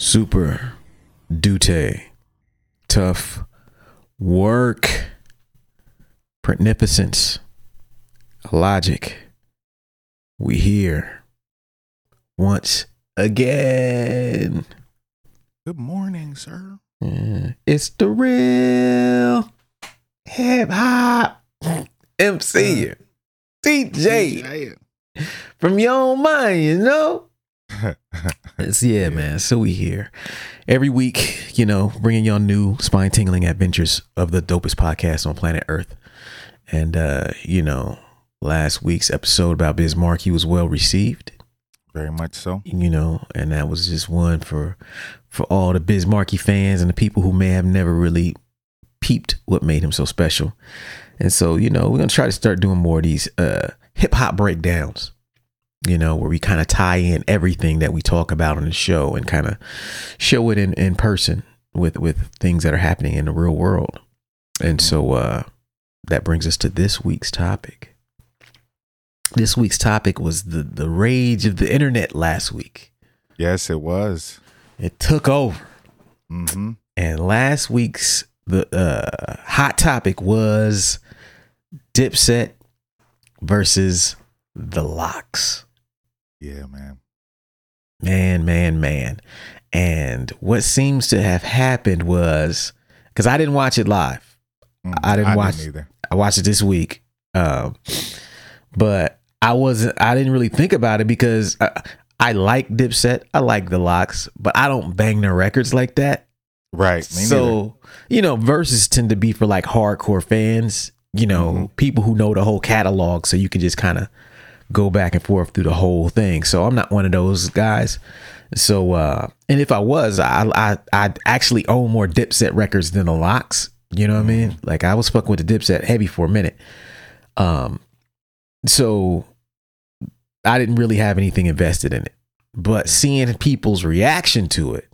Super Duty. Tough work. Magnificence. Logic. We here once again. Good morning, sir. Yeah, It's the real hip hop MC. Uh, DJ from your own mind, you know? It's, yeah, man. So we here every week, you know, bringing y'all new spine tingling adventures of the dopest podcast on planet Earth. And, uh, you know, last week's episode about Biz Markie was well received, Very much so. you know, and that was just one for for all the Biz Markie fans and the people who may have never really peeped what made him so special. And so, you know, we're gonna try to start doing more of these uh hip hop breakdowns, you know, where we kind of tie in everything that we talk about on the show and kind of show it in, in person with with things that are happening in the real world. And so uh that brings us to this week's topic. This week's topic was the the rage of the internet last week. Yes, it was. It took over. Mm-hmm. And last week's the uh, hot topic was Dipset versus the Lox. Yeah, man. Man, man, man. And what seems to have happened was because I didn't watch it live. Mm, I didn't watch- either. I watched it this week, um, but I wasn't. I didn't really think about it because I, I like Dipset. I like the Lox, but I don't bang their records like that. Right. So you know verses tend to be for like hardcore fans you know Mhm. people who know the whole catalog so you can just kind of go back and forth through the whole thing so i'm not one of those guys so uh and if i was i i i actually own more dipset records than the Lox you know what i mean like i was fucking with the dipset heavy for a minute um so i didn't really have anything invested in it but seeing people's reaction to it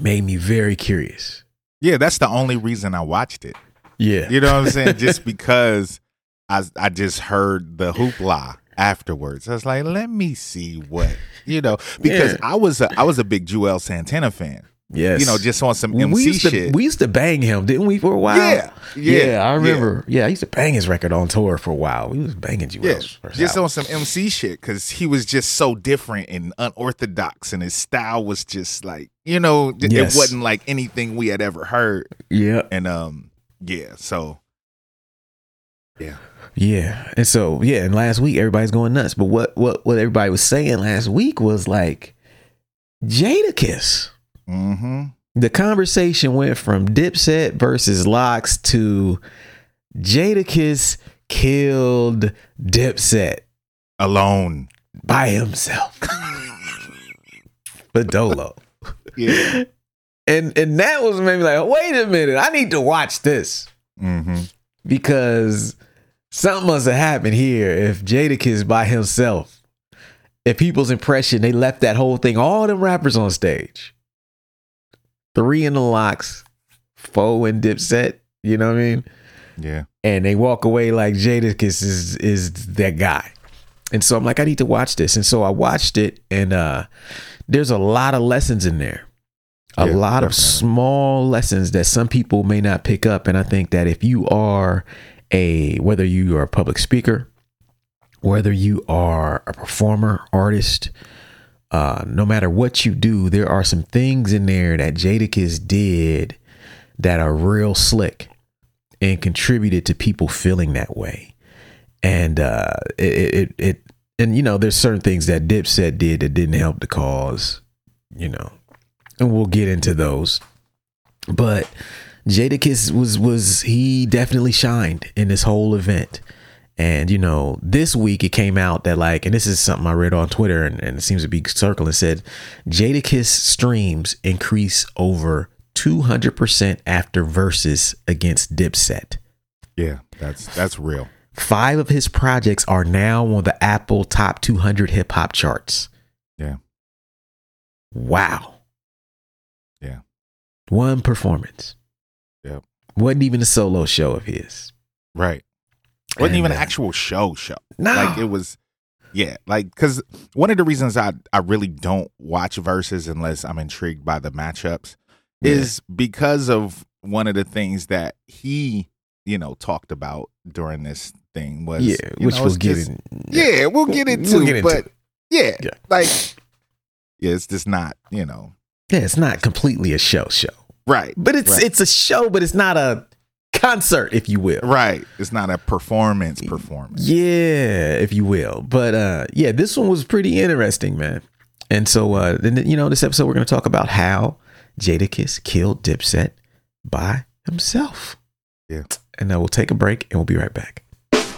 made me very curious. yeah, that's the only reason I watched it. Yeah. You know what I'm saying? just because I I just heard the hoopla afterwards. I was like, let me see what you know, because Yeah. I was a, I was a big Juelz Santana fan. Yes. You know, just on some we MC used to shit. we used to bang him, didn't we, for a while? Yeah, yeah, I remember. Yeah. I used to bang his record on tour for a while. We was banging Yeah, just album. on some MC shit because he was just so different and unorthodox, and his style was just like you know, j- Yes. it wasn't like anything we had ever heard. Yeah. And um, yeah, so Yeah. Yeah, and so yeah, and last week everybody's going nuts. But what what what everybody was saying last week was like Jadakiss. mm-hmm. The conversation went from Dipset versus Lox to Jadakiss killed Dipset alone. by himself. but Dolo. Yeah. And and that was maybe like, wait a minute, I need to watch this mm-hmm. because something must have happened here. If Jadakiss by himself, if people's impression they left that whole thing, all them rappers on stage, three in the Lox, four in Dipset, you know what I mean? Yeah. and they walk away like Jadakiss is is that guy. And so I'm like, I need to watch this. And so I watched it, and uh there's a lot of lessons in there. A Yeah, lot of small lessons that some people may not pick up. And I think that if you are a whether you are a public speaker, whether you are a performer, artist, uh, no matter what you do, there are some things in there that Jadakiss did that are real slick and contributed to people feeling that way. And uh, it, it, it, and you know, there's certain things that Dipset did that didn't help the cause, you know, and we'll get into those. But Jadakiss was was he definitely shined in this whole event. And you know, this week it came out that like, and this is something I read on Twitter, and, and it seems to be circling. Said Jadakiss streams increase over two hundred percent after verses against Dipset. Yeah. That's that's real. Five of his projects are now on the Apple Top 200 hip hop charts. Yeah. Wow. Yeah. One performance. Yep. Wasn't even a solo show of his. Right. Wasn't And, even uh, an actual show show. No. Like it was Yeah, like because one of the reasons I I really don't watch verses unless I'm intrigued by the matchups Yeah. is because of one of the things that he you know talked about during this thing was yeah, you which know, we'll get in. yeah we'll get into we'll get into but it. yeah, Yeah. like yeah it's just not you know Yeah, it's not completely a show show, right but it's Right. it's a show, but it's not a concert, if you will. right it's not a performance performance Yeah, if you will. But uh yeah, this one was pretty interesting, man. And so uh then you know, this episode we're gonna talk about how Jadakiss killed Dipset by himself. Yeah. And now we'll take a break and we'll be right back.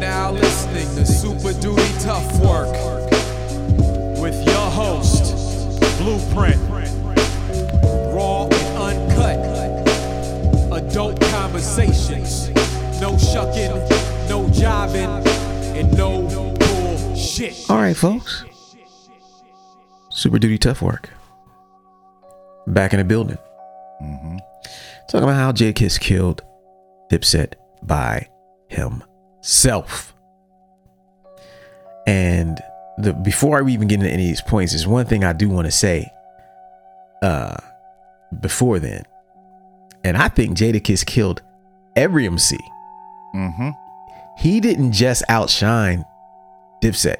You are now listening to Super Duty Tough Work with your host, Blueprint. Raw and uncut. Adult conversations. No shucking, no jiving, and no bullshit. All right, folks. Super duty tough work. Back in the building. hmm Talking about how Jadakiss killed Dipset by himself. And the before I even get into any of these points, there's one thing I do want to say uh before then. And I think Jadakiss killed every MC. hmm He didn't just outshine Dipset.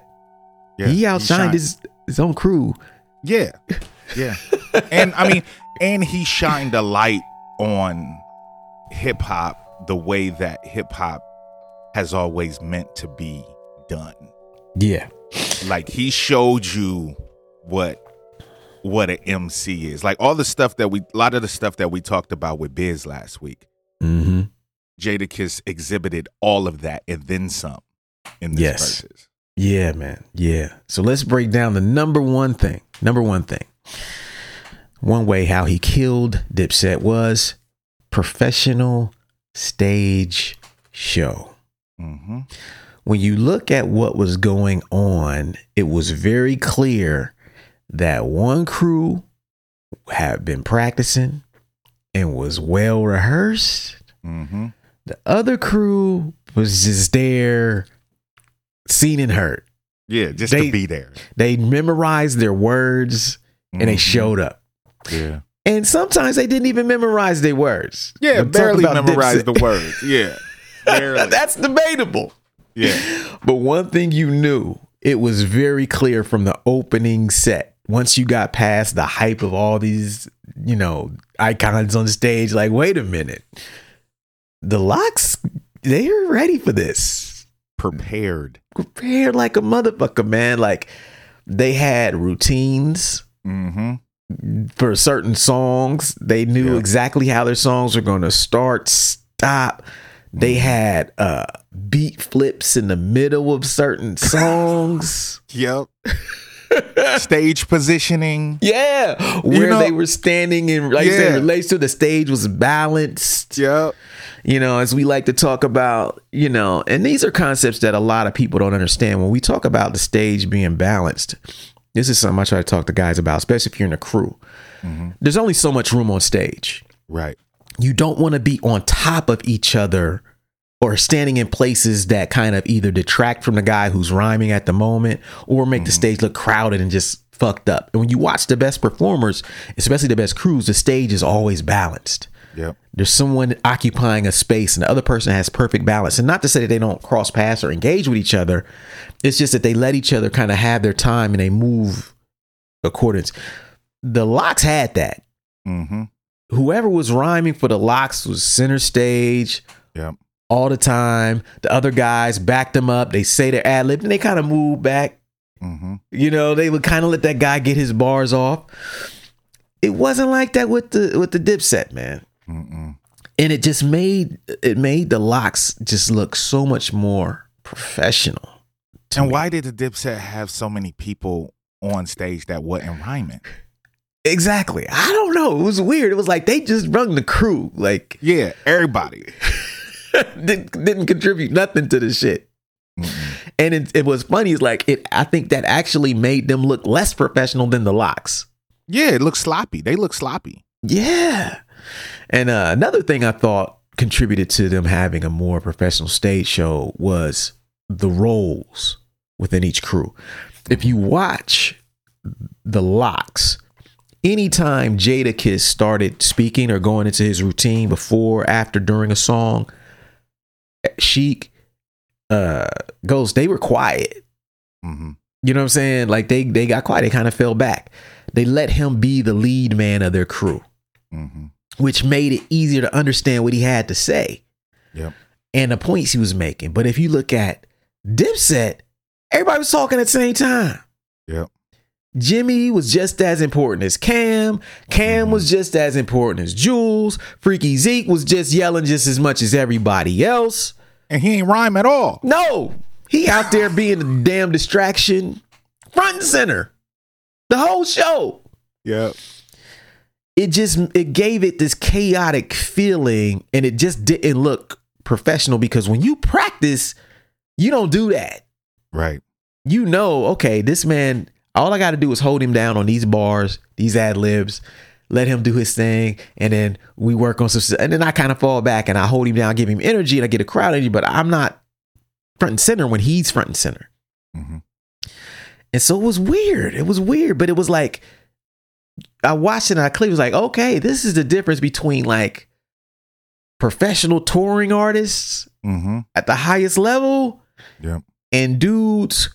yeah he outshined shined- his his own crew. Yeah. Yeah. and I mean, and he shined a light on hip hop the way that hip hop has always meant to be done. Yeah. Like he showed you what what an MC is. Like all the stuff that we a lot of the stuff that we talked about with Biz last week. Mm-hmm. Jadakiss exhibited all of that and then some in this Yes. verses. Yeah, man. Yeah. So let's break down the number one thing. Number one thing. One way how he killed Dipset was professional stage show. When you look at what was going on, it was very clear that one crew had been practicing and was well rehearsed. hmm The other crew was just there, seen and heard. Yeah, just They- to be there. They memorized their words and they Mhm. showed up. Yeah. And sometimes they didn't even memorize their words. Yeah, barely memorized the words. Yeah. That's debatable. yeah. But one thing you knew, it was very clear from the opening set. Once you got past the hype of all these, you know, icons on stage, like, wait a minute. The Lox, they're ready for this. Prepared. Prepared like a motherfucker, man. Like they had routines Mm-hmm. for certain songs. They knew Yeah. exactly how their songs were going to start, stop. They had uh beat flips in the middle of certain songs. Yep. Stage positioning. yeah, where know- they were standing and like I said, relates to the stage was balanced. Yep. You know, as we like to talk about, you know, and these are concepts that a lot of people don't understand. When we talk about the stage being balanced, this is something I try to talk to guys about, especially if you're in a crew. Mm-hmm. There's only so much room on stage. Right. You don't want to be on top of each other or standing in places that kind of either detract from the guy who's rhyming at the moment or make the stage look crowded and just fucked up. And when you watch the best performers, especially the best crews, the stage is always balanced. Yep. There's someone occupying a space and the other person has perfect balance. And not to say that they don't cross paths or engage with each other. It's just that they let each other kind of have their time and they move accordance. The Lox had that. Mm-hmm. Whoever was rhyming for the Lox was center stage all the time. The other guys backed them up. They say their ad lib and they kind of move back. Mm-hmm. You know, they would kind of let that guy get his bars off. It wasn't like that with the with the dipset, man. Mm-mm. And it just made it made the Lox just look so much more professional. And me. why did the Dipset have so many people on stage that wasn't rhyming? Exactly. I don't know. It was weird. It was like they just rung the crew. Like Yeah, everybody. didn't, didn't contribute nothing to the shit. Mm-mm. And it, it was funny. Is like it. I think that actually made them look less professional than the Lox. Yeah, it looks sloppy. They look sloppy. Yeah. And uh, another thing I thought contributed to them having a more professional stage show was the roles within each crew. If you watch the Lox, anytime Jadakiss started speaking or going into his routine before, after, during a song, Sheek, uh, Ghost, they were quiet. Mm-hmm. You know what I'm saying? Like they they got quiet. They kind of fell back. They let him be the lead man of their crew, Mm-hmm. which made it easier to understand what he had to say Yep. and the points he was making. But if you look at Dipset, everybody was talking at the same time. Yep. Jimmy was just as important as Cam. Cam was mm-hmm. just as important as Juelz. Freaky Zeke was just yelling just as much as everybody else. And he ain't rhyme at all. No, he out there being a damn distraction, front and center, the whole show. Yep. It just it gave it this chaotic feeling, and it just didn't look professional because when you practice, you don't do that. Right. You know, okay, this man, all I got to do is hold him down on these bars, these ad libs, let him do his thing, and then we work on some. And then I kind of fall back and I hold him down, give him energy, and I get a crowd energy, but I'm not front and center when he's front and center. Mm-hmm. And so it was weird. It was weird, but it was like I watched it and I clearly was like, okay, this is the difference between like professional touring artists Mm-hmm. at the highest level Yep. and dudes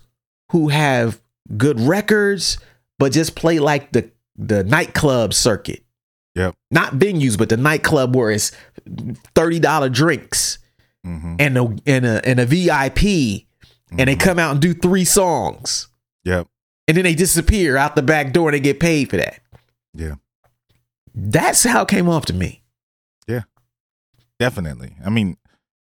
who have good records but just play like the the nightclub circuit. Yep. Not venues, but the nightclub where it's thirty dollar drinks Mm-hmm. and a and a and a VIP, and they come out and do three songs, Yep. and then they disappear out the back door and they get paid for that. Yeah. That's how it came off to me. Yeah. Definitely. I mean,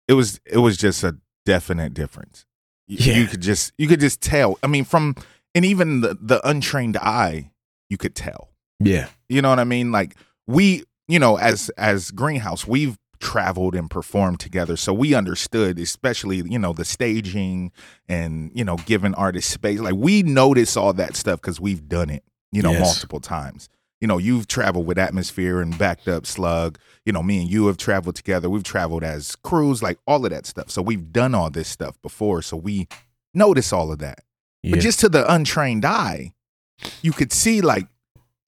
it was it was just a definite difference. Yeah. You could just you could just tell. I mean, from and even the the untrained eye, you could tell. Yeah. You know what I mean? Like we, you know, as as Greenhouse, we've traveled and performed together, so we understood, especially you know the staging and you know giving artists space. Like we notice all that stuff because we've done it, you know, Yes. multiple times. You know, you've traveled with Atmosphere and Backed Up Slug. You know, me and you have traveled together. We've traveled as crews, like all of that stuff. So we've done all this stuff before. So we notice all of that. Yeah. But just to the untrained eye, you could see like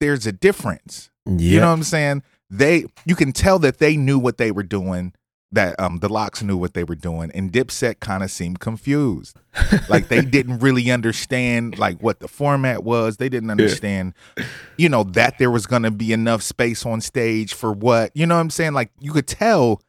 there's a difference. You know what I'm saying? They you can tell that they knew what they were doing, that um the Lox knew what they were doing, and Dipset kind of seemed confused. like they didn't really understand like what the format was. They didn't understand, you know, that there was gonna be enough space on stage for what. You know what I'm saying? Like you could tell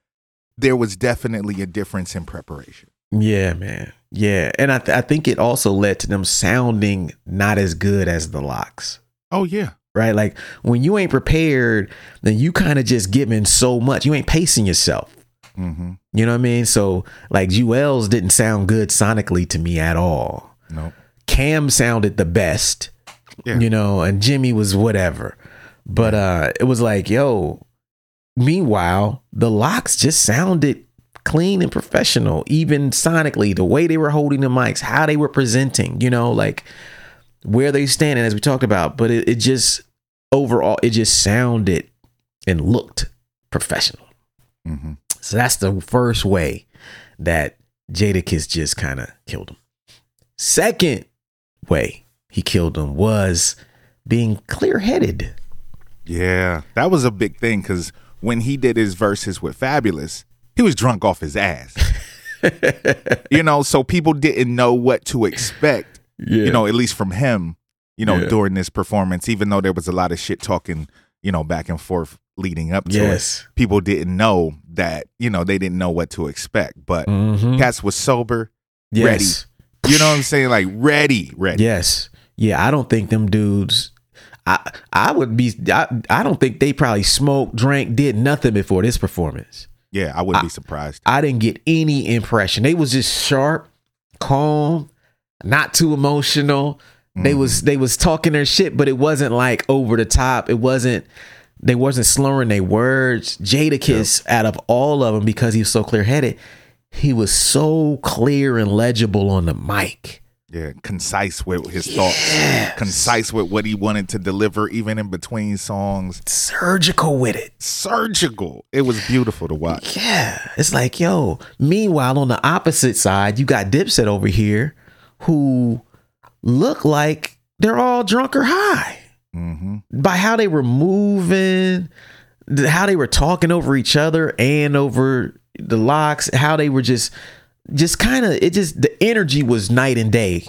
there was definitely a difference in preparation. Yeah, man. Yeah, and I th- I think it also led to them sounding not as good as the Lox. Oh yeah. Right? Like when you ain't prepared, then you kind of just giving so much. You ain't pacing yourself. Mm-hmm. You know what I mean? So like Juelz didn't sound good sonically to me at all. No. Cam sounded the best. Yeah. You know, and Jimmy was whatever. But uh it was like, yo, meanwhile, the Lox just sounded clean and professional, even sonically, the way they were holding the mics, how they were presenting, you know, like where they standing as we talked about. But it, it just overall, it just sounded and looked professional. Mm-hmm. So that's the first way that Jadakiss just kind of killed him. Second way he killed him was being clear headed. Yeah, that was a big thing because when he did his verses with Fabolous, he was drunk off his ass. you know, so people didn't know what to expect. Yeah. You know, at least from him you know, Yeah. during this performance, even though there was a lot of shit talking, you know, back and forth leading up to Yes. it. People didn't know that, you know, they didn't know what to expect. But Mhm. Cats was sober. Yes. You know what I'm saying? Like ready, ready. Yes. Yeah, I don't think them dudes I I would be I, I don't think they probably smoked, drank, did nothing before this performance. Yeah, I wouldn't be surprised. I didn't get any impression. They was just sharp, calm, not too emotional. They mm. was they was talking their shit, but it wasn't like over the top. It wasn't they wasn't slurring their words. Jadakiss, out of all of them, because he was so clear headed, he was so clear and legible on the mic. Yeah, concise with his thoughts, concise with what he wanted to deliver, even in between songs. Surgical with it. Surgical. It was beautiful to watch. Yeah. It's like, yo, meanwhile, on the opposite side, you got Dipset over here who look like they're all drunk or high hmm by how they were moving, how they were talking over each other and over the Lox, how they were just, just kind of, it just, the energy was night and day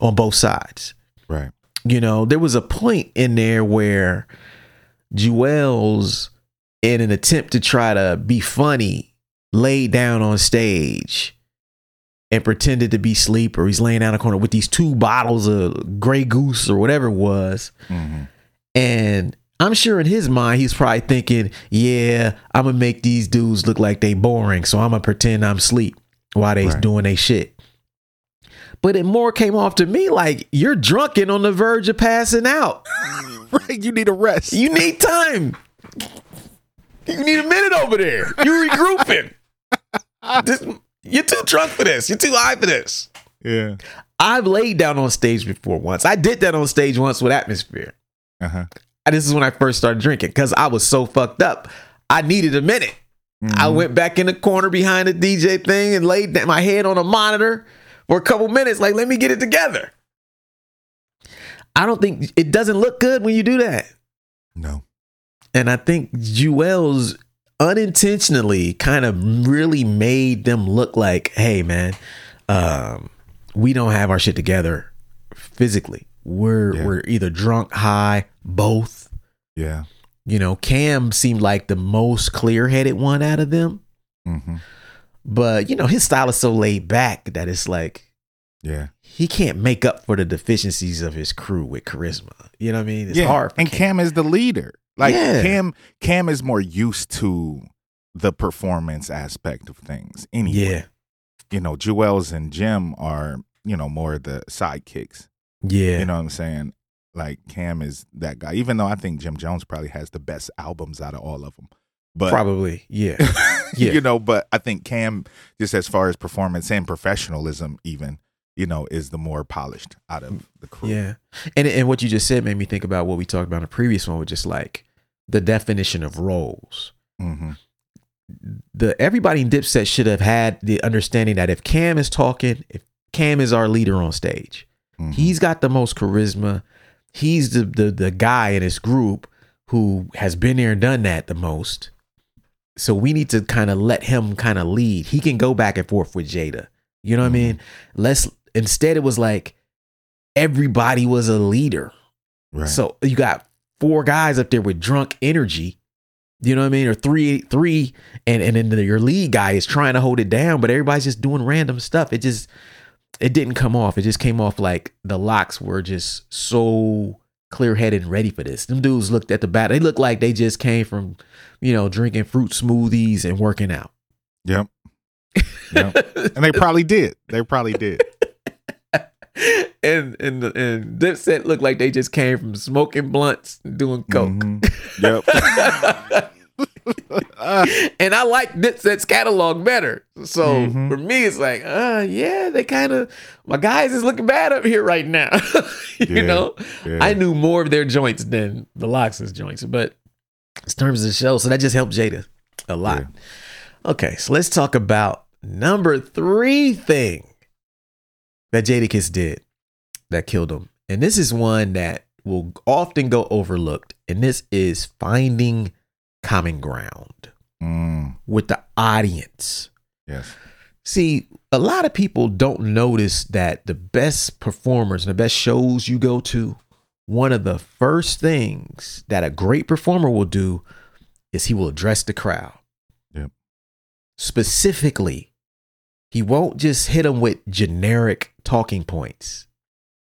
on both sides. Right. You know, there was a point in there where Juelz, in an attempt to try to be funny, laid down on stage and pretended to be asleep, or he's laying down a corner with these two bottles of Grey Goose or whatever it was. hmm And I'm sure in his mind, he's probably thinking, yeah, I'm to make these dudes look like they boring. So I'm to pretend I'm asleep while they Right. doing they shit. But it more came off to me like you're drunken on the verge of passing out. Right. You need a rest. You need time. You need a minute over there. You're regrouping. This- you're too drunk for this. You're too high for this. yeah. I've laid down on stage before once. I did that on stage once with Atmosphere. Uh huh. And this is when I first started drinking because I was so fucked up. I needed a minute. Mm-hmm. I went back in the corner behind the DJ thing and laid my head on a monitor for a couple minutes. Like, let me get it together. I don't think it doesn't look good when you do that. No. And I think Juelz unintentionally kind of really made them look like, hey man, um, we don't have our shit together physically. We're Yeah. we're either drunk, high, both. Yeah. You know, Cam seemed like the most clear headed one out of them. hmm But you know, his style is so laid back that it's like Yeah. he can't make up for the deficiencies of his crew with charisma. You know what I mean? It's yeah. hard. for and Cam is the leader. Like Yeah. Cam, Cam is more used to the performance aspect of things. Anyway, Yeah. you know, Juelz and Jim are, you know, more the sidekicks. Yeah. You know what I'm saying? Like Cam is that guy. Even though I think Jim Jones probably has the best albums out of all of them. But Probably. Yeah. Yeah. you know, but I think Cam, just as far as performance and professionalism, even, you know, is the more polished out of the crew. Yeah. And and what you just said made me think about what we talked about in the previous one with just like the definition of roles. hmm The everybody in Dipset should have had the understanding that if Cam is talking, if Cam is our leader on stage, Mhm. he's got the most charisma. He's the, the the guy in his group who has been there and done that the most. So we need to kind of let him kind of lead. He can go back and forth with Jada. You know what I mm-hmm. mean? Let's instead it was like everybody was a leader. right. So you got four guys up there with drunk energy. You know what I mean? Or three, three, and and then your lead guy is trying to hold it down, but everybody's just doing random stuff. It just it didn't come off. It just came off like the Lox were just so clear headed and ready for this. Them dudes looked at the bat. They looked like they just came from, you know, drinking fruit smoothies and working out. Yep. Yep. and they probably did. They probably did. and and and Dipset looked like they just came from smoking blunts and doing coke. Mhm. Yep. and I like Dipset's catalog better. So Mhm. for me, it's like, uh, yeah, they kind of my guys is looking bad up here right now. you Yeah, know, yeah. I knew more of their joints than the Lox's joints, but in terms of the show, so that just helped Jada a lot. Okay, so let's talk about number three thing that Jada Jadakiss did that killed him, and this is one that will often go overlooked, and this is finding common ground Mm, with the audience. yes. See, a lot of people don't notice that the best performers and the best shows you go to one of the first things that a great performer will do is he will address the crowd. Yep. Specifically, he won't just hit them with generic talking points.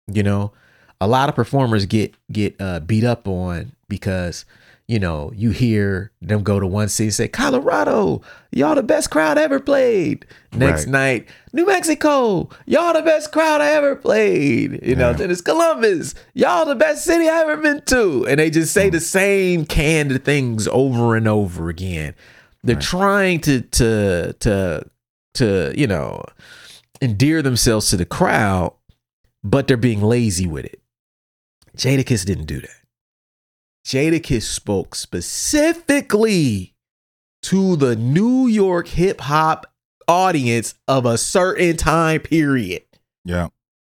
You know, a lot of performers get get uh, beat up on because you know you hear them go to one city and say Colorado, y'all the best crowd ever played. Next Right. night, New Mexico, y'all the best crowd I ever played. You know, then it's Columbus, y'all the best city I ever been to, and they just say hmm. the same canned things over and over again. They're Right. trying to to to to you know endear themselves to the crowd, but they're being lazy with it. Jadakiss didn't do that. Jadakiss spoke specifically to the New York hip hop audience of a certain time period. Yeah.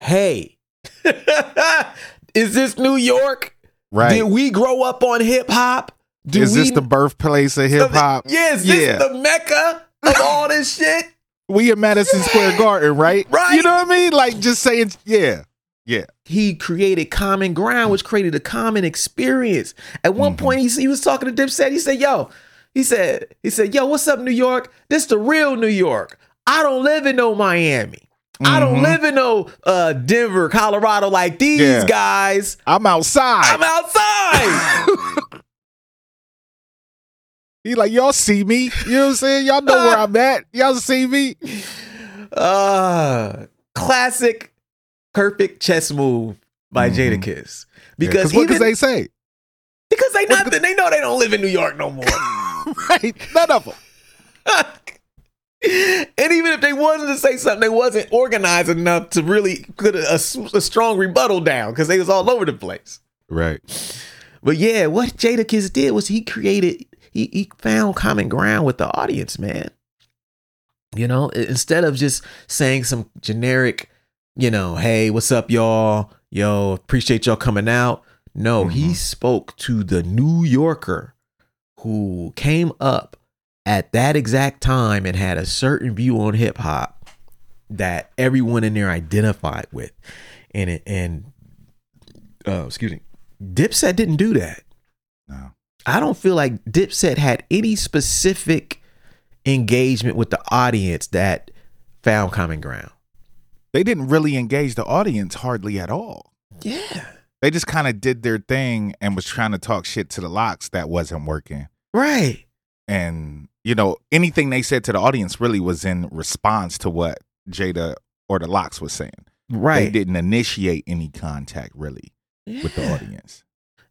Hey, is this New York? Right. Did we grow up on hip hop? Is this the birthplace of hip hop? Yeah, is this Yeah. the mecca of all this shit? we in Madison Square Garden, right? Right. You know what I mean? Like just saying, yeah, yeah. he created common ground, which created a common experience. At one Mm-hmm. point, he, he was talking to Dipset. He said, "Yo," he said, "He said, yo, what's up, New York? This the real New York. I don't live in no Miami. I don't Mhm. live in no uh, Denver, Colorado like these Yeah. guys. I'm outside. I'm outside." he like, y'all see me? You know what I'm saying? Y'all know where I'm at. Y'all see me? uh, classic, perfect chess move by Mhm. Jadakiss. Yeah, Because what even, they say? because they not they know they don't live in New York no more. right? None of them. and even if they wanted to say something, they wasn't organized enough to really put a, a- a strong rebuttal down because they was all over the place. Right. But yeah, what Jadakiss did was he created, he, he found common ground with the audience, man. You know, instead of just saying some generic, you know, hey, what's up, y'all? Yo, appreciate y'all coming out. No, he Mhm. spoke to the New Yorker who came up at that exact time and had a certain view on hip hop that everyone in there identified with. And it and uh, excuse me, Dipset didn't do that. No. I don't feel like Dipset had any specific engagement with the audience that found common ground. They didn't really engage the audience hardly at all. Yeah. They just kind of did their thing and was trying to talk shit to the Lox that wasn't working. Right. And, you know, anything they said to the audience really was in response to what Jada or the Lox was saying. Right. They didn't initiate any contact really with the audience.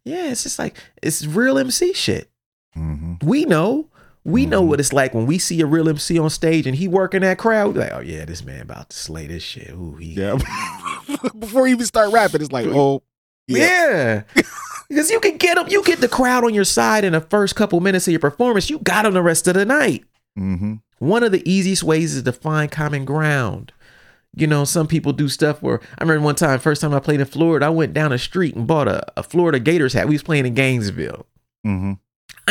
Yeah, it's just like it's real MC shit. hmm We know. We know what it's like when we see a real MC on stage and he working that crowd. like, oh yeah, this man about to slay this shit. Ooh, he Yeah. Before you even start rapping, it's like, oh, yeah. Yeah. because you can get them, you get the crowd on your side in the first couple minutes of your performance. You got them the rest of the night. hmm One of the easiest ways is to find common ground. You know, some people do stuff where I remember one time, first time I played in Florida, I went down a street and bought a, a Florida Gators hat. We was playing in Gainesville. hmm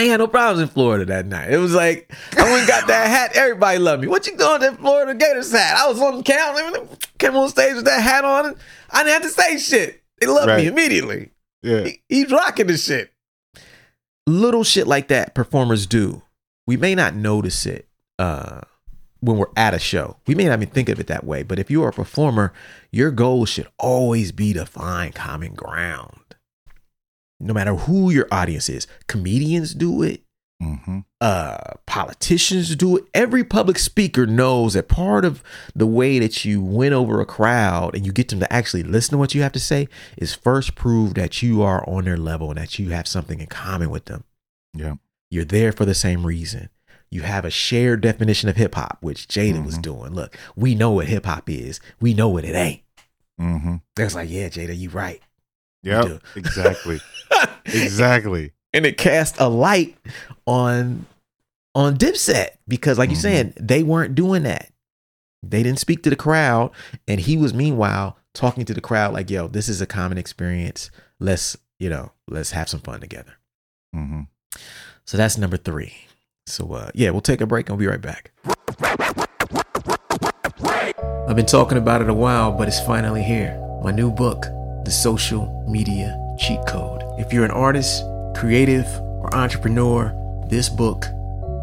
I ain't had no problems in Florida that night. It was like I went and got that hat. Everybody loved me. What you doing that Florida Gators hat? I was on the count. Came on stage with that hat on. I didn't have to say shit. They loved me immediately. Yeah. He- he's rocking the shit. Little shit like that performers do. We may not notice it uh, when we're at a show. We may not even think of it that way. But if you are a performer, your goal should always be to find common ground. No matter who your audience is, comedians do it, hmm uh politicians do it. Every public speaker knows that part of the way that you win over a crowd and you get them to actually listen to what you have to say is first prove that you are on their level and that you have something in common with them. Yeah. you're there for the same reason. You have a shared definition of hip-hop which jada was Mhm. doing. Look we know what hip-hop is. We know what it ain't. Hmm that's like yeah jada you right Yep. Exactly. exactly. and it cast a light on on Dipset because, like Mhm. you're saying, they weren't doing that. They didn't speak to the crowd, and he was meanwhile talking to the crowd like, "Yo, this is a common experience. Let's you know, let's have some fun together." Mm-hmm. So that's number three. So uh, yeah, we'll take a break and we'll be right back. I've been talking about it a while, but it's finally here. My new book, The Social Media cheat code. If you're an artist, creative, or entrepreneur, this book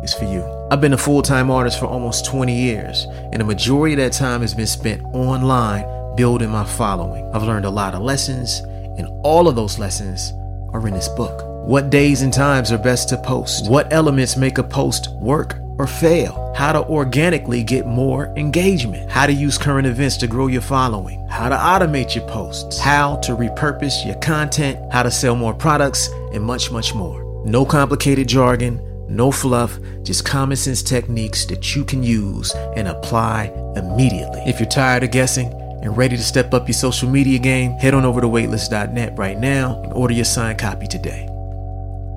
is for you. I've been a full time artist for almost 20 years, and the majority of that time has been spent online building my following. I've learned a lot of lessons, and all of those lessons are in this book. What days and times are best to post? What elements make a post work or fail? How to organically get more engagement? How to use current events to grow your following? How to automate your posts? How to repurpose your content? How to sell more products? And much, much more. No complicated jargon, no fluff, just common sense techniques that you can use and apply immediately. If you're tired of guessing, and ready to step up your social media game, head on over to waitlist.net right now and order your signed copy today.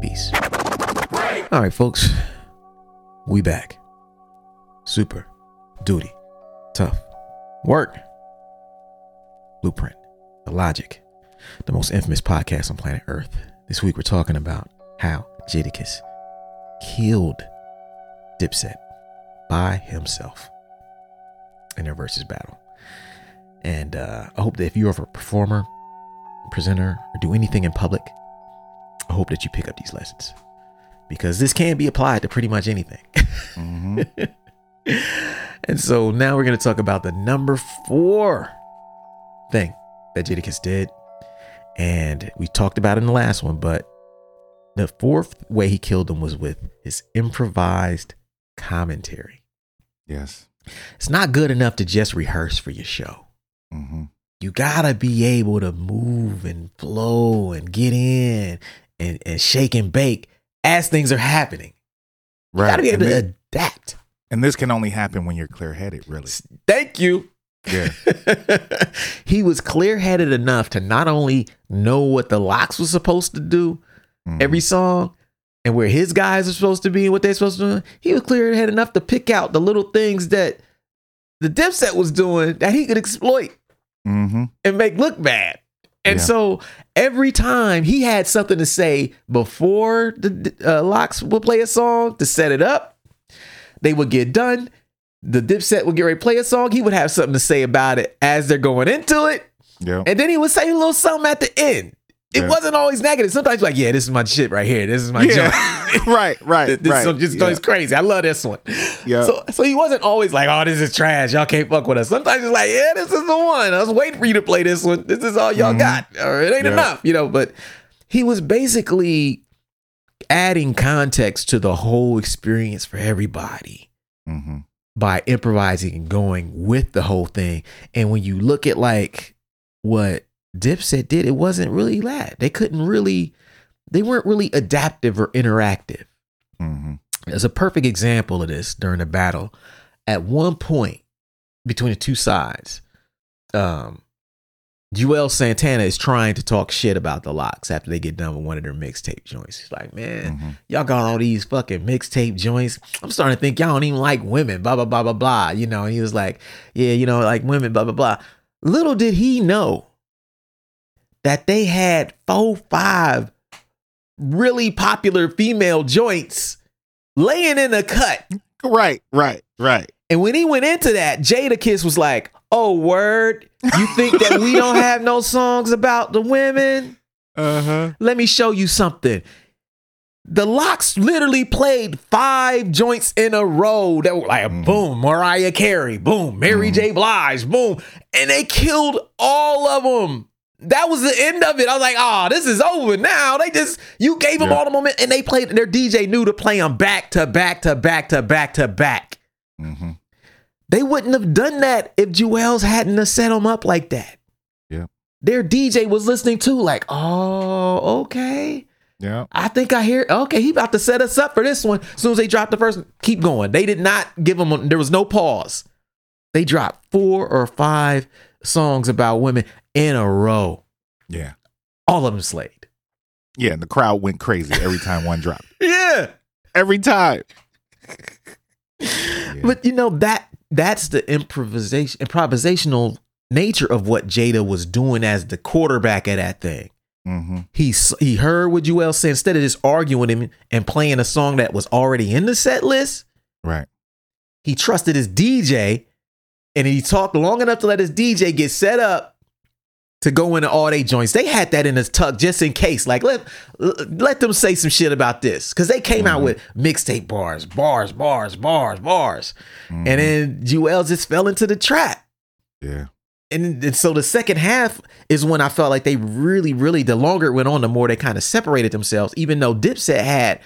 Peace. All right, folks, we back. Super, duty, tough, work, blueprint, the logic, the most infamous podcast on planet Earth. This week we're talking about how Jadakiss killed Dipset by himself in their versus battle. And uh, I hope that if you're a performer, presenter, or do anything in public, I hope that you pick up these lessons because this can be applied to pretty much anything. Mm-hmm. and so now we're going to talk about the number four thing that Jadakiss did. And we talked about it in the last one, but the fourth way he killed them was with his improvised commentary. Yes. It's not good enough to just rehearse for your show. Mm-hmm. you gotta be able to move and flow and get in and, and shake and bake as things are happening. You gotta be able and, to adapt. and this can only happen when you're clear headed, really. Thank you. Yeah. he was clear headed enough to not only know what the Lox was supposed to do Mhm. every song and where his guys are supposed to be and what they're supposed to do, he was clear headed enough to pick out the little things that the Dipset was doing that he could exploit. Mm-hmm. and make look bad. And Yeah. so every time he had something to say before the uh, Lox would play a song to set it up, they would get done. The Dipset would get ready to play a song. He would have something to say about it as they're going into it. Yeah. And then he would say a little something at the end. It Yeah. wasn't always negative. Sometimes like, yeah, this is my shit right here. This is my Yeah. joint. right. Right. this right. just yeah. crazy. I love this one. Yeah. So, so he wasn't always like, "Oh, this is trash. Y'all can't fuck with us." Sometimes he's like, "Yeah, this is the one. I was waiting for you to play this one. This is all y'all Mhm. got, or it ain't Yeah. enough." You know. But he was basically adding context to the whole experience for everybody mm-hmm. by improvising and going with the whole thing. And when you look at like what Dipset did, it wasn't really that. They couldn't really, they weren't really adaptive or interactive. Mm-hmm. As a perfect example of this during the battle, at one point between the two sides, um, Juelz Santana is trying to talk shit about the Lox after they get done with one of their mixtape joints. He's like, man, Mm-hmm. y'all got all these fucking mixtape joints. I'm starting to think y'all don't even like women, blah, blah, blah, blah, blah. You know, and he was like, yeah, you know, like women, blah, blah, blah. Little did he know that they had four, five really popular female joints laying in a cut. Right. Right. Right. And when he went into that, Jadakiss was like, oh, word, you think that we don't have no songs about the women? Uh huh. Let me show you something. The Lox literally played five joints in a row that were like Mhm. boom, Mariah Carey, boom, Mary Mhm. J. Blige, boom, and they killed all of them. That was the end of it. I was like, oh, this is over now. They just you gave them Yeah. all the moment, and they played. Their DJ knew to play them back to back to back to back to back. Mm-hmm. They wouldn't have done that if Juelz hadn't set them up like that. Yeah. Their DJ was listening too, like, oh, okay. Yeah. I think I hear. Okay, he about to set us up for this one. As soon as they dropped the first, keep going. They did not give them. A, there was no pause. They dropped four or five songs about women in a row. Yeah. All of them slayed. Yeah. And the crowd went crazy every time one dropped. Yeah, Every time. but you know that that's the improvisation, improvisational nature of what Jada was doing as the quarterback of that thing. Mm-hmm. He he heard what Joel said. Instead of just arguing him and playing a song that was already in the set list, Right. he trusted his DJ and he talked long enough to let his DJ get set up to go into all they joints. They had that in his tuck just in case. Like let let them say some shit about this because they came out mm-hmm. with mixtape bars, bars, bars, bars, bars, and mm-hmm. then Jewel just fell into the trap. Yeah. And, and so the second half is when I felt like they really, really, the longer it went on, the more they kind of separated themselves. Even though Dipset had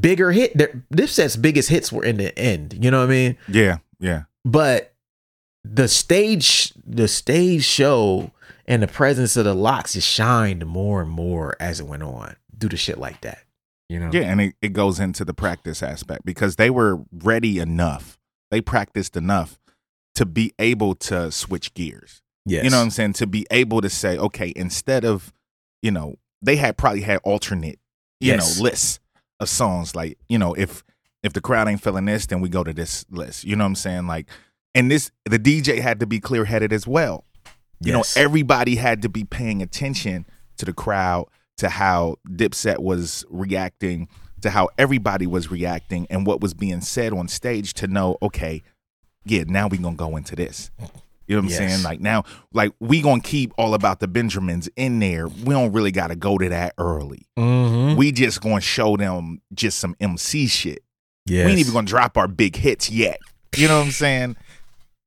bigger hit, their, Dipset's biggest hits were in the end. You know what I mean? Yeah. Yeah. but the stage the stage show and the presence of the Lox just shined more and more as it went on due to shit like that you know Yeah, and it, it goes into the practice aspect because they were ready enough. They practiced enough to be able to switch gears. yes You know what I'm saying? To be able to say, okay, instead of, you know, they had probably had alternate, you Yes. know, lists of songs. Like, you know, if if the crowd ain't feeling this, then we go to this list. You know what I'm saying? Like, and this the DJ had to be clear headed as well. You Yes. know, everybody had to be paying attention to the crowd, to how Dipset was reacting, to how everybody was reacting, and what was being said on stage to know, okay, yeah, now we gonna go into this. You know what I'm Yes. saying? Like now, like we gonna keep all about the Benjamins in there. We don't really gotta go to that early. mm-hmm. We just gonna show them just some MC shit. yes. We ain't even gonna drop our big hits yet. You know what I'm saying?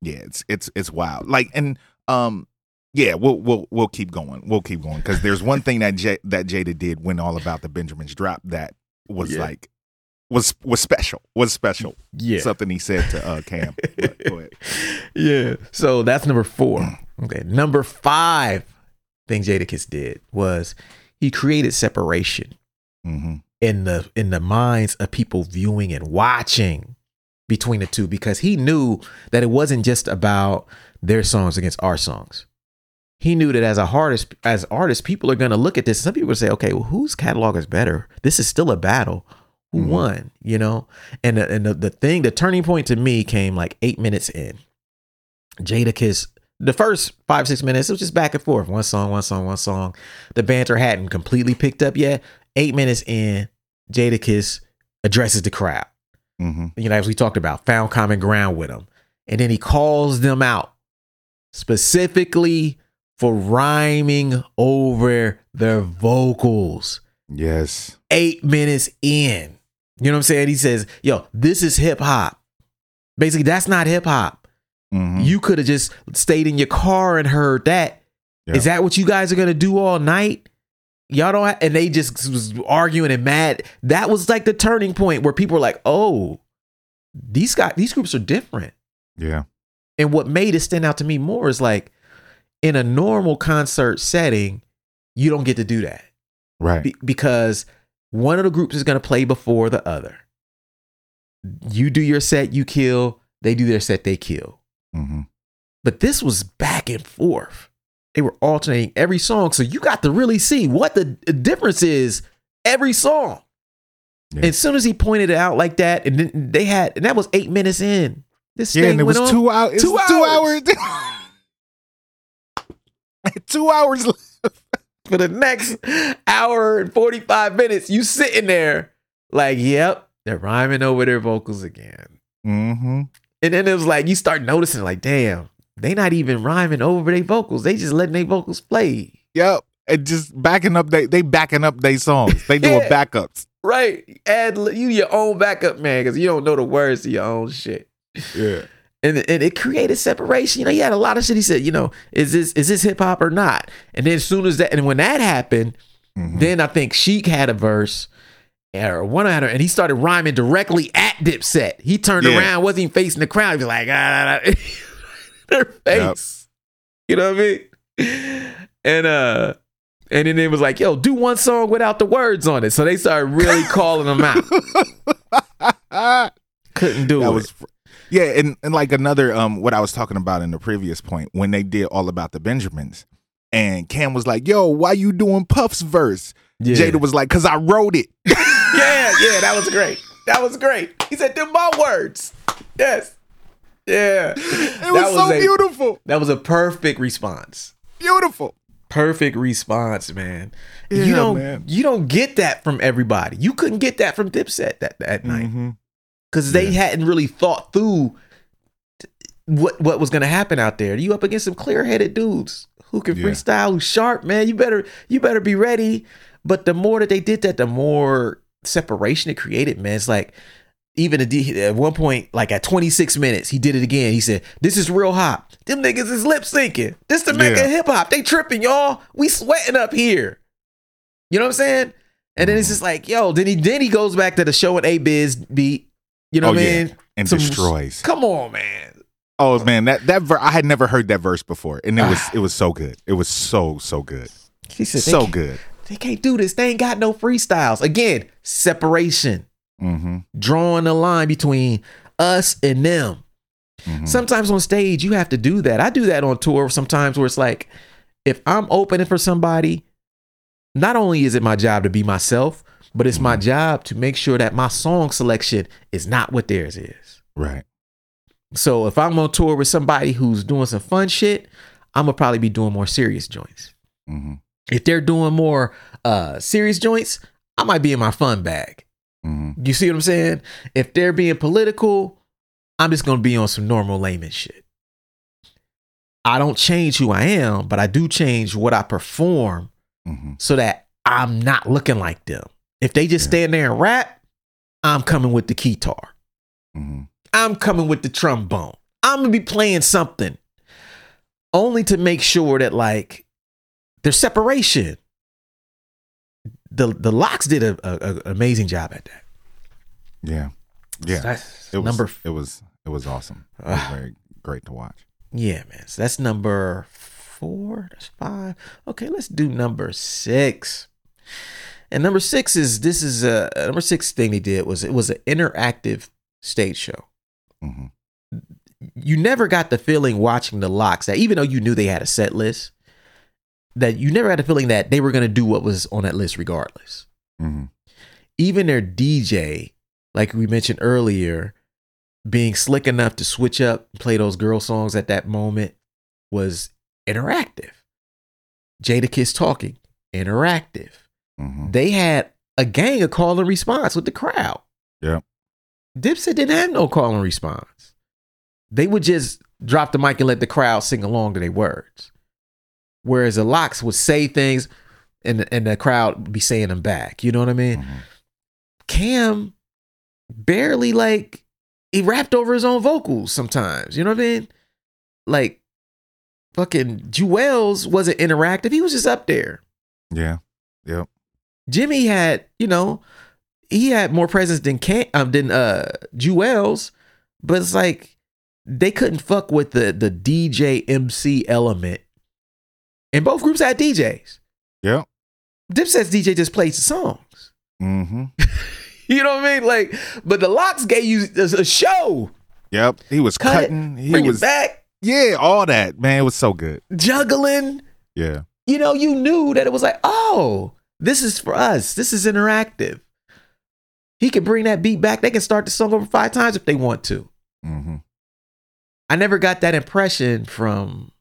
Yeah, it's it's it's wild. Like and um yeah, we'll we'll we'll keep going. We'll keep going because there's one thing that J- that Jada did when all about the Benjamins dropped that was Yeah. like was was special. Was special. yeah Something he said to uh Cam. But go ahead. yeah so that's number four okay number five thing jadakiss did was he created separation hmm in the in the minds of people viewing and watching between the two because he knew that it wasn't just about their songs against our songs. He knew that as a artist, as artists, people are going to look at this. Some people say, "Okay, well, whose catalog is better? This is still a battle. Who Mhm. won?" You know. And the, and the, the thing, the turning point to me came like eight minutes in. Jadakiss, the first five six minutes, it was just back and forth, one song, one song, one song. The banter hadn't completely picked up yet. Eight minutes in, Jadakiss addresses the crowd. Hmm You know, as we talked about, found common ground with them, and then he calls them out specifically for rhyming over their vocals. Yes. Eight minutes in, you know what I'm saying? He says, "Yo, this is hip hop." Basically, that's not hip hop. hmm You could have just stayed in your car and heard that. Is that what you guys are gonna do all night? Y'all don't, ha-, and they just was arguing and mad. That was like the turning point where people were like, "Oh, these guys, these groups are different." Yeah. And what made it stand out to me more is like, in a normal concert setting, you don't get to do that Right. Be- because one of the groups is gonna play before the other. You do your set, you kill. They do their set, they kill. hmm But this was back and forth. They were alternating every song. So you got to really see what the difference is every song. Yeah. And as soon as he pointed it out like that, and then they had, and that was eight minutes in. This Yeah, thing and it was went on two hours. two Two hours. hours. two hours. left. for the next hour and 45 minutes. You sitting there like, yep, they're rhyming over their vocals again. Mm-hmm. And then it was like, you start noticing, like, damn, they not even rhyming over their vocals. They just letting their vocals play. Yep. And just backing up they they backing up their songs. They doing Yeah. backups. Right. Add you your own backup man because you don't know the words to your own shit. Yeah. And, and it created separation. You know, he had a lot of shit. He said, you know, is this is this hip hop or not? And then as soon as that, and when that happened, Mhm. then I think Sheek had a verse, or one had her, and he started rhyming directly at Dipset. He turned Yeah. around, wasn't even facing the crowd. He was like, ah, ah, ah. their face. You know what I mean? And uh, and then it was like, yo, do one song without the words on it. So they started really calling them out. Couldn't do that it. was yeah, and, and like another um what I was talking about in the previous point when they did all about the Benjamins. And Cam was like, "Yo, why you doing Puff's verse?" yeah. Jada was like, "Cause I wrote it." yeah, yeah, that was great. That was great. He said, them my words. Yes. Yeah. It was, so a, beautiful, That was a perfect response. beautiful. perfect response, man. you don't man. you don't get that from everybody. You couldn't get that from Dipset that that night Mhm. because they Yeah. hadn't really thought through what what was going to happen out there. You up against some clear headed dudes who can Yeah. freestyle, who's sharp, man. You better you better be ready. But the more that they did that, the more separation it created, man. It's like even at D- at one point, like at 26 minutes, he did it again. He said, "This is real hop. Them niggas is lip syncing. This the mecca Yeah. hip hop. They tripping, y'all. We sweating up here. You know what I'm saying? And then it's just like, yo. Then he then he goes back to the show and A Biz beat. You know Oh, what I yeah. mean? And Some- destroys. Come on, man. Oh man, that that ver- I had never heard that verse before, and it was ah. it was so good. It was so so good, He said, so good. They can't do this. They ain't got no freestyles. Again, separation, Mm-hmm. drawing a line between us and them. mm-hmm. Sometimes on stage, you have to do that. I do that on tour sometimes where it's like, if I'm opening for somebody, not only is it my job to be myself, but it's my job to make sure that my song selection is not what theirs is. Right. So if I'm on tour with somebody who's doing some fun shit, I'm gonna probably be doing more serious joints. Mm-hmm. If they're doing more uh serious joints, I might be in my fun bag. Mm-hmm. You see what I'm saying? If they're being political, I'm just gonna be on some normal layman shit. I don't change who I am, but I do change what I perform Mm-hmm. so that I'm not looking like them. If they just Yeah. stand there and rap, I'm coming with the guitar. Mm-hmm. I'm coming with the trombone. I'm gonna be playing something only to make sure that like there's separation. The the Lox did a, a, a amazing job at that. Yeah. Yeah. That's It was number it was it was awesome. It was Ah. very great to watch. Yeah, man. So that's number four. That's five. Okay, let's do number six. And number six is this is a number six thing they did was it was an interactive stage show. Mm-hmm. You never got the feeling watching the Lox that even though you knew they had a set list, that you never had the feeling that they were gonna do what was on that list regardless. Mm-hmm. Even their DJ, like we mentioned earlier, being slick enough to switch up and play those girl songs at that moment was interactive. Jadakiss talking, interactive. Mm-hmm. They had a gang of call and response with the crowd. Yep. Dipset didn't have no call and response. They would just drop the mic and let the crowd sing along to their words. Whereas the Lox would say things and, and the crowd would be saying them back. You know what I mean? Mhm. Cam barely like he rapped over his own vocals sometimes. You know what I mean? Like fucking Juelz wasn't interactive. He was just up there. Yeah. Yep. Jimmy had, you know, he had more presence than Cam um, than uh Juelz, but it's like they couldn't fuck with the the DJ MC element. And both groups had DJs. Yep. Dipset's DJ just plays the songs. Mm-hmm. You know what I mean? Like, but the Lox gave you a show. Yep. He was Cut cutting. He was back, yeah, all that. Man, it was so good. juggling. Yeah. You know, you knew that it was like, oh, this is for us. This is interactive. He could bring that beat back. They can start the song over five times if they want to. Mm-hmm. I never got that impression from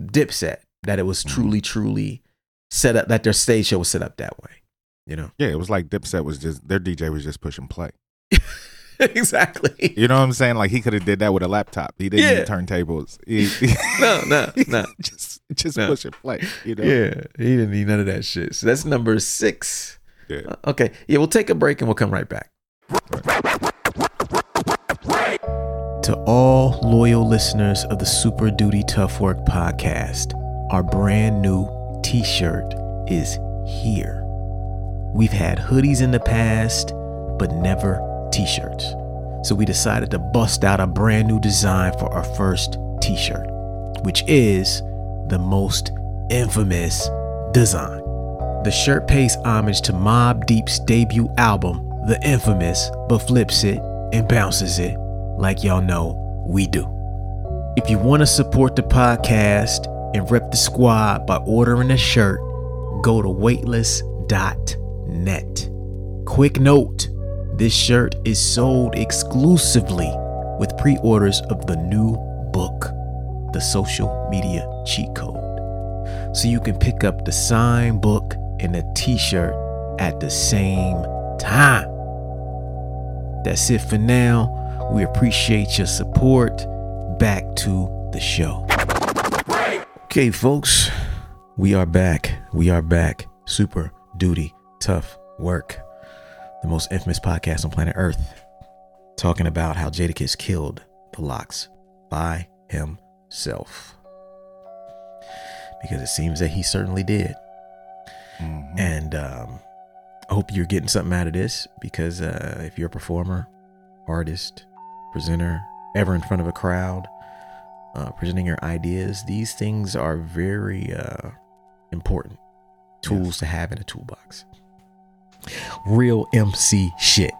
Dipset that it was truly, truly set up, that their stage show was set up that way. You know? Yeah, it was like Dipset was just their DJ was just pushing play. exactly. You know what I'm saying? Like he could have did that with a laptop. He didn't Yeah. need turntables. He, he- No, no, no. just just No. pushing play. You know? Yeah, he didn't need none of that shit. So that's number six. Yeah. Uh, Okay. Yeah, we'll take a break and we'll come right back. To all loyal listeners of the Super Duty Tough Work podcast, our brand new t shirt is here. We've had hoodies in the past, but never t shirts. So we decided to bust out a brand new design for our first t shirt, which is the most infamous design. The shirt pays homage to Mobb Deep's debut album, The Infamous, but flips it and bounces it like y'all know we do. If you want to support the podcast and rep the squad by ordering a shirt, go to weightless.net. Quick note this shirt is sold exclusively with pre orders of the new book, The Social Media Cheat Code so you can pick up the signed book and the t-shirt at the same time. That's it for now. We appreciate your support. Back to the show. Okay, folks, we are back. We are back. Super duty, tough work. The most infamous podcast on planet Earth. Talking about how Jadakiss killed the LOX by himself. Because it seems that he certainly did. Mhm. And um, I hope you're getting something out of this because uh, if you're a performer, artist, presenter, ever in front of a crowd, uh, presenting your ideas, these things are very uh, important tools to have in a toolbox. Real MC shit.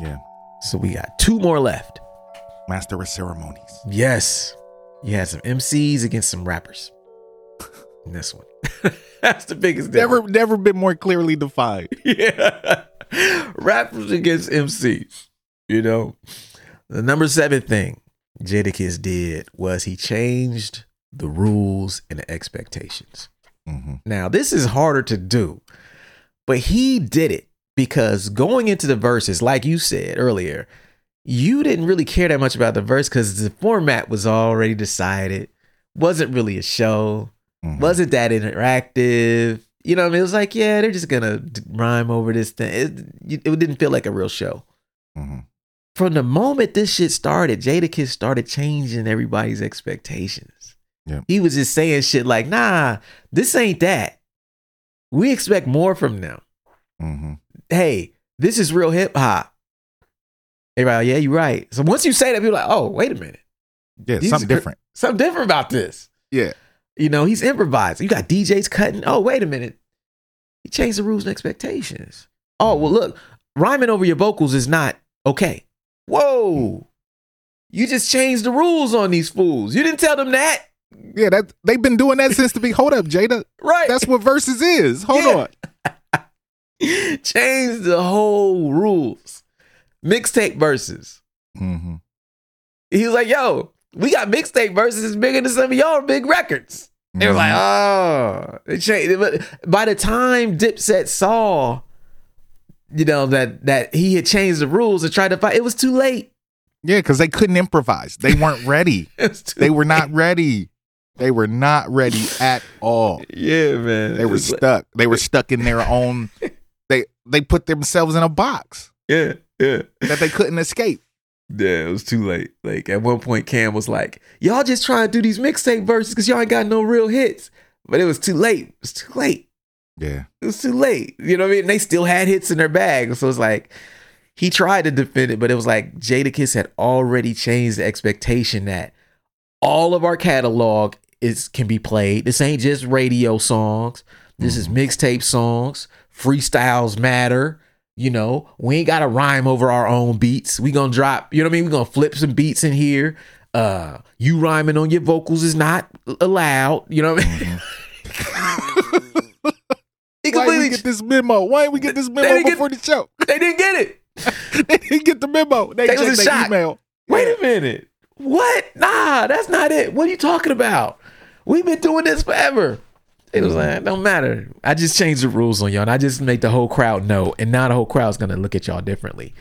Yeah. So we got two more left. Master of ceremonies. Yes. You had some MCs against some rappers. In this one. That's the biggest difference. Never, never been more clearly defined. yeah. Rappers against MCs. You know, the number seven thing Jadakiss did was he changed the rules and the expectations. hmm Now, this is harder to do, but he did it because going into the verses, like you said earlier, you didn't really care that much about the verse because the format was already decided. Wasn't really a show. Mhm. Wasn't that interactive. You know what I mean? It was like, yeah, they're just gonna rhyme over this thing. It, it didn't feel like a real show. Mhm. From the moment this shit started, Jada Jadakiss started changing everybody's expectations. Yeah. He was just saying shit like, nah, this ain't that. We expect more from them. Mhm. Hey, this is real hip hop. Everybody, yeah, you're right. So once you say that, people are like, oh, wait a minute. Yeah, These something are- different. Something different about this. Yeah. You know, he's improvising. You got DJs cutting. Oh, wait a minute. He changed the rules and expectations. Oh, well, look, rhyming over your vocals is not okay. Whoa. You just changed the rules on these fools. You didn't tell them that. Yeah, that they've been doing that since the big. Hold up, Jada. Right. That's what verses is. Hold Yeah. on. Change the whole rules. Mixtape verses. hmm He was like, yo, we got mixtape verses bigger than some of y'all big records. They were like, Mm-hmm. oh, it changed. But by the time Dipset saw, you know, that that he had changed the rules and tried to fight, it was too late. yeah, because they couldn't improvise. They weren't ready. It was too they were not ready. They were not ready at all. Yeah, man. They were It's like- stuck. They were stuck in their own. They they put themselves in a box yeah, yeah. that they couldn't escape. Yeah, it was too late. Like at one point, Cam was like, "Y'all just trying to do these mixtape verses because y'all ain't got no real hits." But it was too late. It was too late. Yeah. It was too late. You know what I mean? And they still had hits in their bag. So it's like he tried to defend it, but it was like Jadakiss had already changed the expectation that all of our catalog is can be played. This ain't just radio songs. This is mixtape songs. Freestyles matter. You know, we ain't gotta rhyme over our own beats. We gonna drop, you know what I mean? We gonna flip some beats in here. Uh you rhyming on your vocals is not allowed. You know what I mean? he Why completely we get this memo? Why didn't we get this memo get- before the show? they didn't get it. they didn't get the memo. They, They was checked their shock. email. Wait a minute. What? Nah, that's not it. What are you talking about? We've been doing this forever. It was like, don't matter. I just changed the rules on y'all and I just make the whole crowd know. And now the whole crowd's gonna look at y'all differently.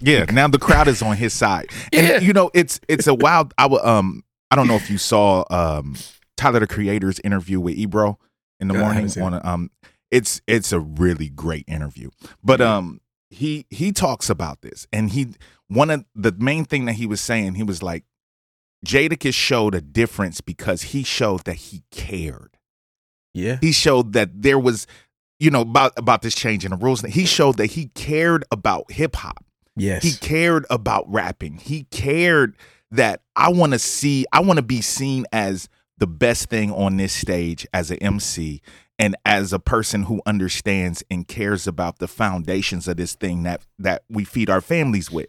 Yeah, now the crowd is on his side. And Yeah. you know, it's it's a wild I will um I don't know if you saw um Tyler the Creator's interview with Ebro in the No, morning haven't on um it's it's a really great interview. But um he he talks about this and he one of the main thing that he was saying, he was like Jadakiss showed a difference because he showed that he cared. Yeah. He showed that there was you know about about this change in the rules. He showed that he cared about hip hop. Yes. He cared about rapping. He cared that I want to see, I want to be seen as the best thing on this stage as an MC and as a person who understands and cares about the foundations of this thing that that we feed our families with.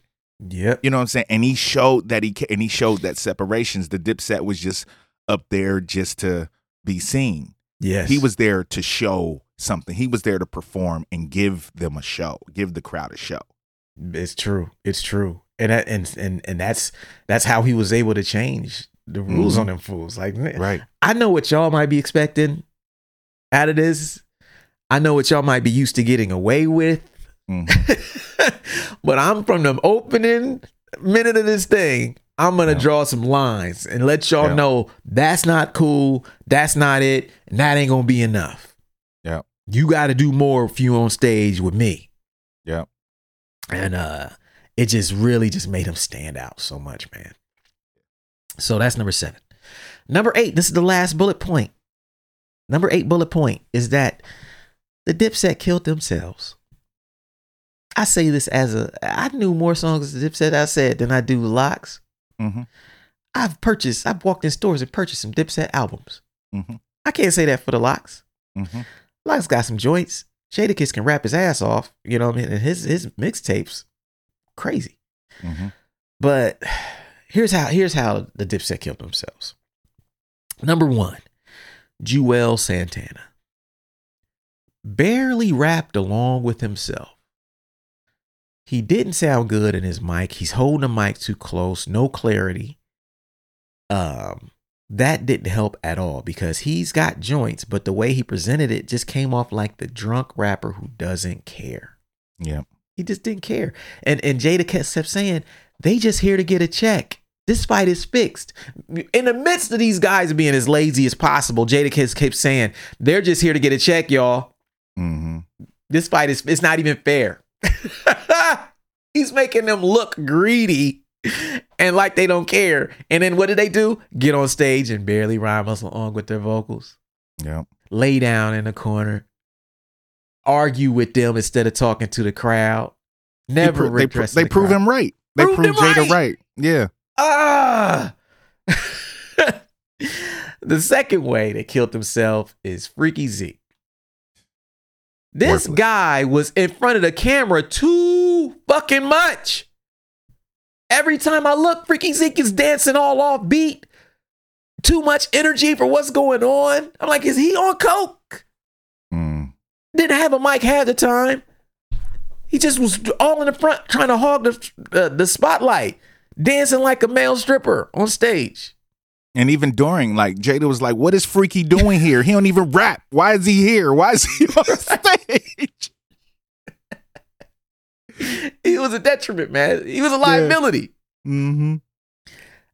yep. You know what I'm saying? And he showed that he and he showed that separations. The Dipset was just up there just to be seen. Yes. He was there to show something. He was there to perform and give them a show, give the crowd a show. It's true. It's true. And that, and and and that's that's how he was able to change the rules Mhm. on them fools. Like man, Right. I know what y'all might be expecting out of this. I know what y'all might be used to getting away with. Mhm. but I'm from the opening minute of this thing. I'm gonna draw some lines and let y'all Yeah. know that's not cool, that's not it, and that ain't gonna be enough. Yeah. You gotta do more if you on stage with me. Yeah. And uh it just really just made him stand out so much, man. So that's number seven. Number eight, this is the last bullet point. Number eight bullet point is that the Dipset killed themselves. I say this as a I knew more songs as Dipset I said than I do Lox. Mm-hmm. I've purchased, I've walked in stores and purchased some Dipset albums. Mm-hmm. I can't say that for the Lox. Mm-hmm. Lox got some joints. Jadakiss can rap his ass off, you know what I mean? And his his mixtapes, crazy. Mm-hmm. But here's how here's how the Dipset killed themselves. Number one, Juelz Santana. Barely rapped along with himself. He didn't sound good in his mic. He's holding the mic too close, no clarity. Um, that didn't help at all because he's got joints, but the way he presented it just came off like the drunk rapper who doesn't care. Yeah. He just didn't care. And and Jada kept kept saying, they just here to get a check. This fight is fixed. In the midst of these guys being as lazy as possible, Jada kept, kept saying, they're just here to get a check, y'all. Mm-hmm. This fight is it's not even fair. He's making them look greedy and like they don't care. And then what did they do? Get on stage and barely rhyme us along with their vocals. Yeah. Lay down in the corner. Argue with them instead of talking to the crowd. Never they, pro- they, pro- they the prove crowd. him right. They Proved prove Jada right. right. Yeah. Ah. the second way they killed themselves is Freekey Z. This Worthless. guy was in front of the camera too fucking much. Every time I look, Freekey Zeke is dancing all off beat. Too much energy for what's going on. I'm like, is he on coke? Mm. Didn't have a mic half the time. He just was all in the front trying to hog the uh, the spotlight, dancing like a male stripper on stage. And even during, like Jada was like, "What is Freekey doing here? He don't even rap. Why is he here? Why is he on stage?" He was a detriment, man. He was a liability. Mm-hmm.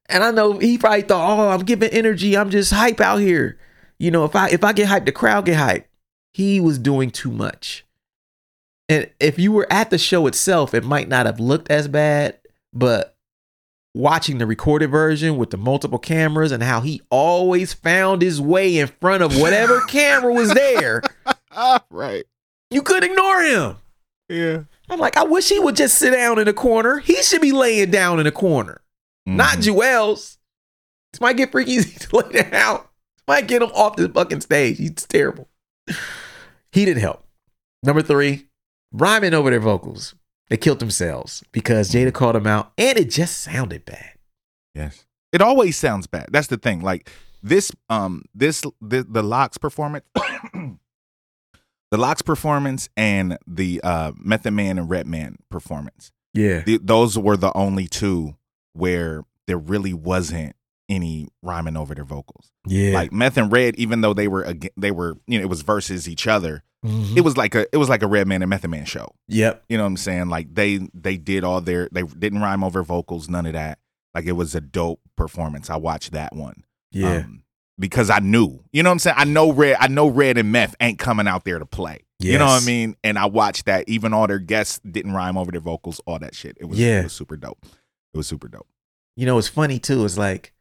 And I know he probably thought, "Oh, I'm giving energy. I'm just hype out here." You know, if I if I get hyped, the crowd get hyped. He was doing too much. And if you were at the show itself, it might not have looked as bad, but watching the recorded version with the multiple cameras and how he always found his way in front of whatever camera was there, right. you could ignore him. Yeah. I'm like, I wish he would just sit down in a corner. He should be laying down in a corner, not Mhm. Juelz. This might get freaky easy to lay down. This might get him off this fucking stage. He's terrible. He didn't help. Number three, rhyming over their vocals. They killed themselves because Jada called them out, and it just sounded bad. Yes. It always sounds bad. That's the thing. Like this, um, this, the, the Lox performance, the Lox performance, and the uh, Method Man and Redman performance. Yeah, Th- those were the only two where there really wasn't any rhyming over their vocals. yeah. Like Meth and Red, even though they were they were you know it was versus each other. Mhm. It was like a it was like a Redman and Method Man show. yep. You know what I'm saying? Like they they did all their they didn't rhyme over vocals, none of that. Like it was a dope performance. I watched that one. Yeah. Um, because I knew. You know what I'm saying? I know Red I know Red and Meth ain't coming out there to play. You know what I mean? And I watched that. Even all their guests didn't rhyme over their vocals, all that shit. It was Yeah. it was super dope. It was super dope. you know it's funny too it's like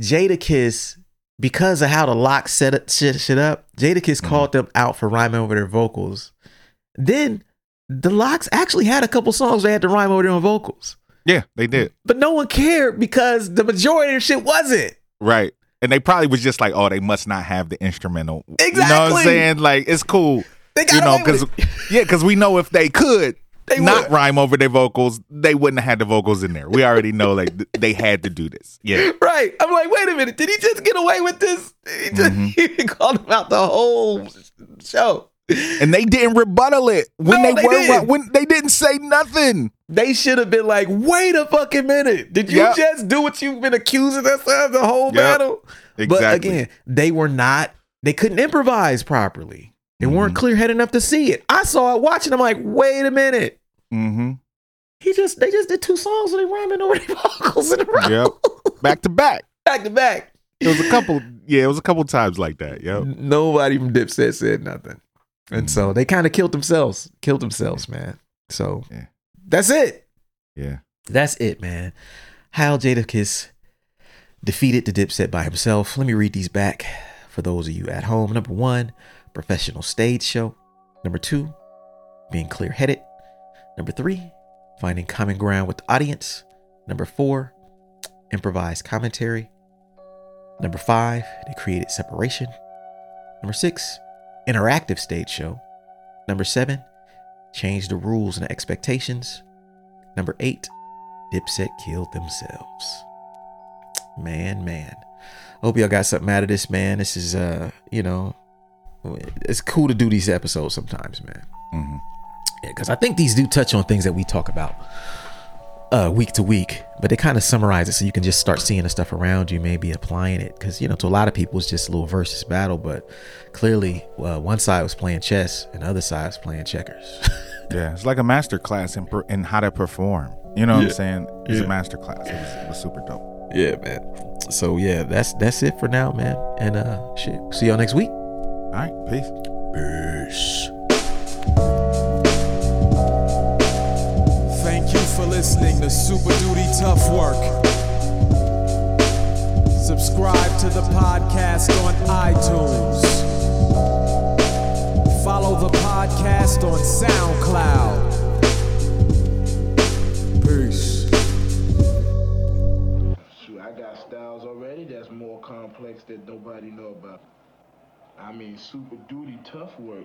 Jadakiss, because of how the lock set it, shit, shit up, Jadakiss Mhm. called them out for rhyming over their vocals. Then the Lox actually had a couple songs they had to rhyme over their own vocals. Yeah, they did. But no one cared because the majority of shit wasn't. Right. And they probably was just like, oh, they must not have the instrumental. Exactly. You know what I'm saying? Like, it's cool. They got You know, because yeah, because we know if they could They not would. rhyme over their vocals, they wouldn't have had the vocals in there. We already know like th- they had to do this. Yeah. Right. I'm like, wait a minute. Did he just get away with this? He, just, Mhm. he called him out the whole show. And they didn't rebuttal it when No, they, they were didn't. when they didn't say nothing. They should have been like, wait a fucking minute. Did you Yep. just do what you've been accusing us of the whole Yep. battle? But again, they were not, they couldn't improvise properly. They weren't Mhm. clear headed enough to see it. I saw it watching. I'm like, wait a minute. Mm-hmm. He just they just did two songs and they rhyming over the vocals in a row. Yep. Back to back. Back to back. It was a couple. Yeah, it was a couple times like that. Yep. Nobody from Dipset said nothing. And so they kind of killed themselves. Killed themselves, man. So Yeah. that's it. Yeah. That's it, man. How Jadakiss defeated the Dipset by himself. Let me read these back for those of you at home. Number one, professional stage show. Number two, being clear headed. Number three, finding common ground with the audience. Number four, improvised commentary. Number five, they created separation. Number six, interactive stage show. Number seven, change the rules and expectations. Number eight, Dipset killed themselves. Man, man. Hope y'all got something out of this, man. This is uh, you know, it's cool to do these episodes sometimes, man. hmm Yeah, because I think these do touch on things that we talk about uh week to week, but they kind of summarize it so you can just start seeing the stuff around you, maybe applying it. Because you know, to a lot of people, it's just a little versus battle, but clearly, uh, one side was playing chess and the other side was playing checkers. Yeah. It's like a master class in, per, in how to perform. You know what Yeah. I'm saying? It's Yeah. a master class. It was, it was super dope. yeah, man. So yeah, that's that's it for now, man. And uh, shit, see y'all next week. All right. Peace. Peace. Thank you for listening to Super Duty Tough Work. Subscribe to the podcast on iTunes. Follow the podcast on SoundCloud. Peace. Shoot, I got styles already that's more complex that nobody know about. I mean, super duty tough work.